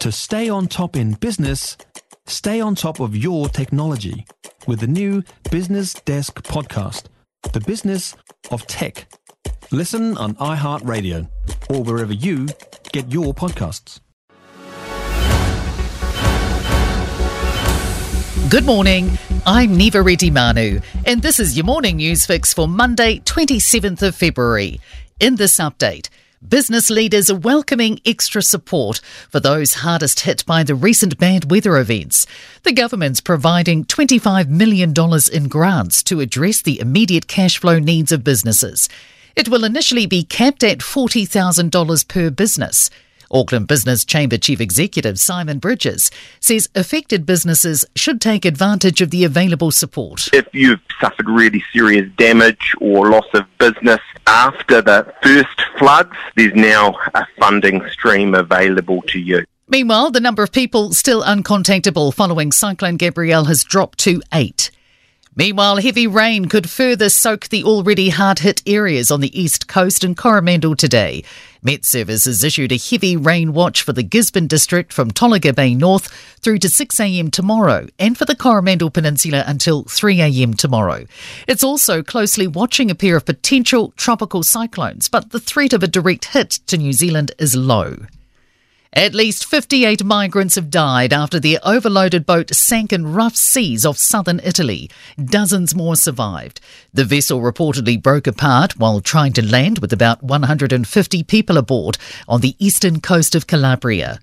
To stay on top in business, stay on top of your technology with the new Business Desk podcast, The Business of Tech. Listen on iHeartRadio or wherever you get your podcasts. Good morning. I'm Niva Retimanu, and this is your morning news fix for Monday, 27th of February. In this update, Business leaders are welcoming extra support for those hardest hit by the recent bad weather events. The government's providing $25 million in grants to address the immediate cash flow needs of businesses. It will initially be capped at $40,000 per business. Auckland Business Chamber Chief Executive Simon Bridges says affected businesses should take advantage of the available support. If you've suffered really serious damage or loss of business after the first floods, there's now a funding stream available to you. Meanwhile, the number of people still uncontactable following Cyclone Gabrielle has dropped to eight. Meanwhile, heavy rain could further soak the already hard hit areas on the east coast and Coromandel today. Met Service has issued a heavy rain watch for the Gisborne district from Tolaga Bay North through to 6am tomorrow and for the Coromandel Peninsula until 3am tomorrow. It's also closely watching a pair of potential tropical cyclones, but the threat of a direct hit to New Zealand is low. At least 58 migrants have died after their overloaded boat sank in rough seas off southern Italy. Dozens more survived. The vessel reportedly broke apart while trying to land with about 150 people aboard on the eastern coast of Calabria.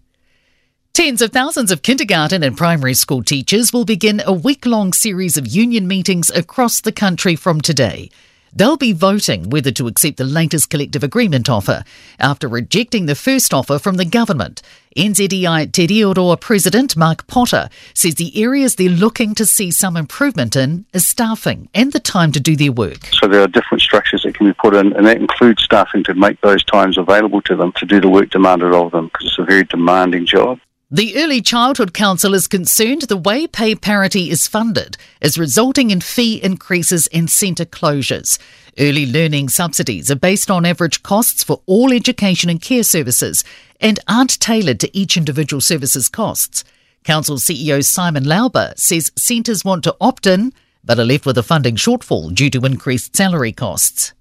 Tens of thousands of kindergarten and primary school teachers will begin a week long series of union meetings across the country from today. They'll be voting whether to accept the latest collective agreement offer after rejecting the first offer from the government. NZEI Te Reo President Mark Potter says the areas they're looking to see some improvement in is staffing and the time to do their work. So there are different structures that can be put in, and that includes staffing to make those times available to them to do the work demanded of them because it's a very demanding job. The Early Childhood Council is concerned the way pay parity is funded is resulting in fee increases and centre closures. Early learning subsidies are based on average costs for all education and care services and aren't tailored to each individual service's costs. Council CEO Simon Laube says centres want to opt in but are left with a funding shortfall due to increased salary costs.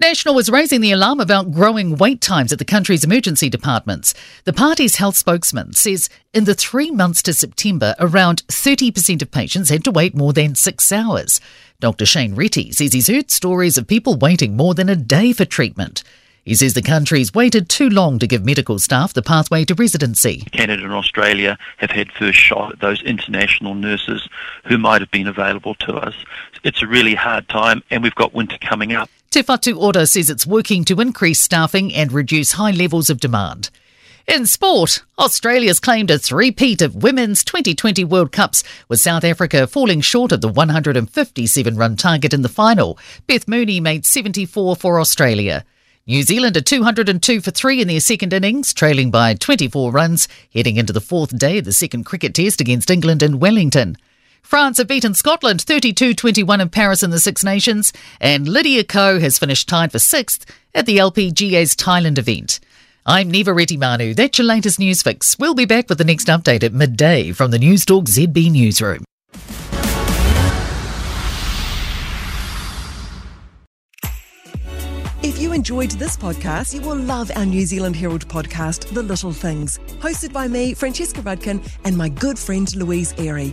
National was raising the alarm about growing wait times at the country's emergency departments. The party's health spokesman says in the three months to September, around 30% of patients had to wait more than six hours. Dr. Shane Reti says he's heard stories of people waiting more than a day for treatment. He says the country's waited too long to give medical staff the pathway to residency. Canada and Australia have had first shot at those international nurses who might have been available to us. It's a really hard time, and we've got winter coming up. Te Whatu Ora says it's working to increase staffing and reduce high levels of demand. In sport, Australia's claimed a three-peat of Women's 2020 World Cups, with South Africa falling short of the 157 run target in the final. Beth Mooney made 74 for Australia. New Zealand are 202 for 3 in their second innings, trailing by 24 runs, heading into the fourth day of the second cricket test against England in Wellington. France have beaten Scotland 32 21 in Paris in the Six Nations, and Lydia Ko has finished tied for sixth at the LPGA's Thailand event. I'm Niva Retimanu. That's your latest news fix. We'll be back with the next update at midday from the Newstalk ZB Newsroom. If you enjoyed this podcast, you will love our New Zealand Herald podcast, The Little Things, hosted by me, Francesca Rudkin, and my good friend Louise Airy.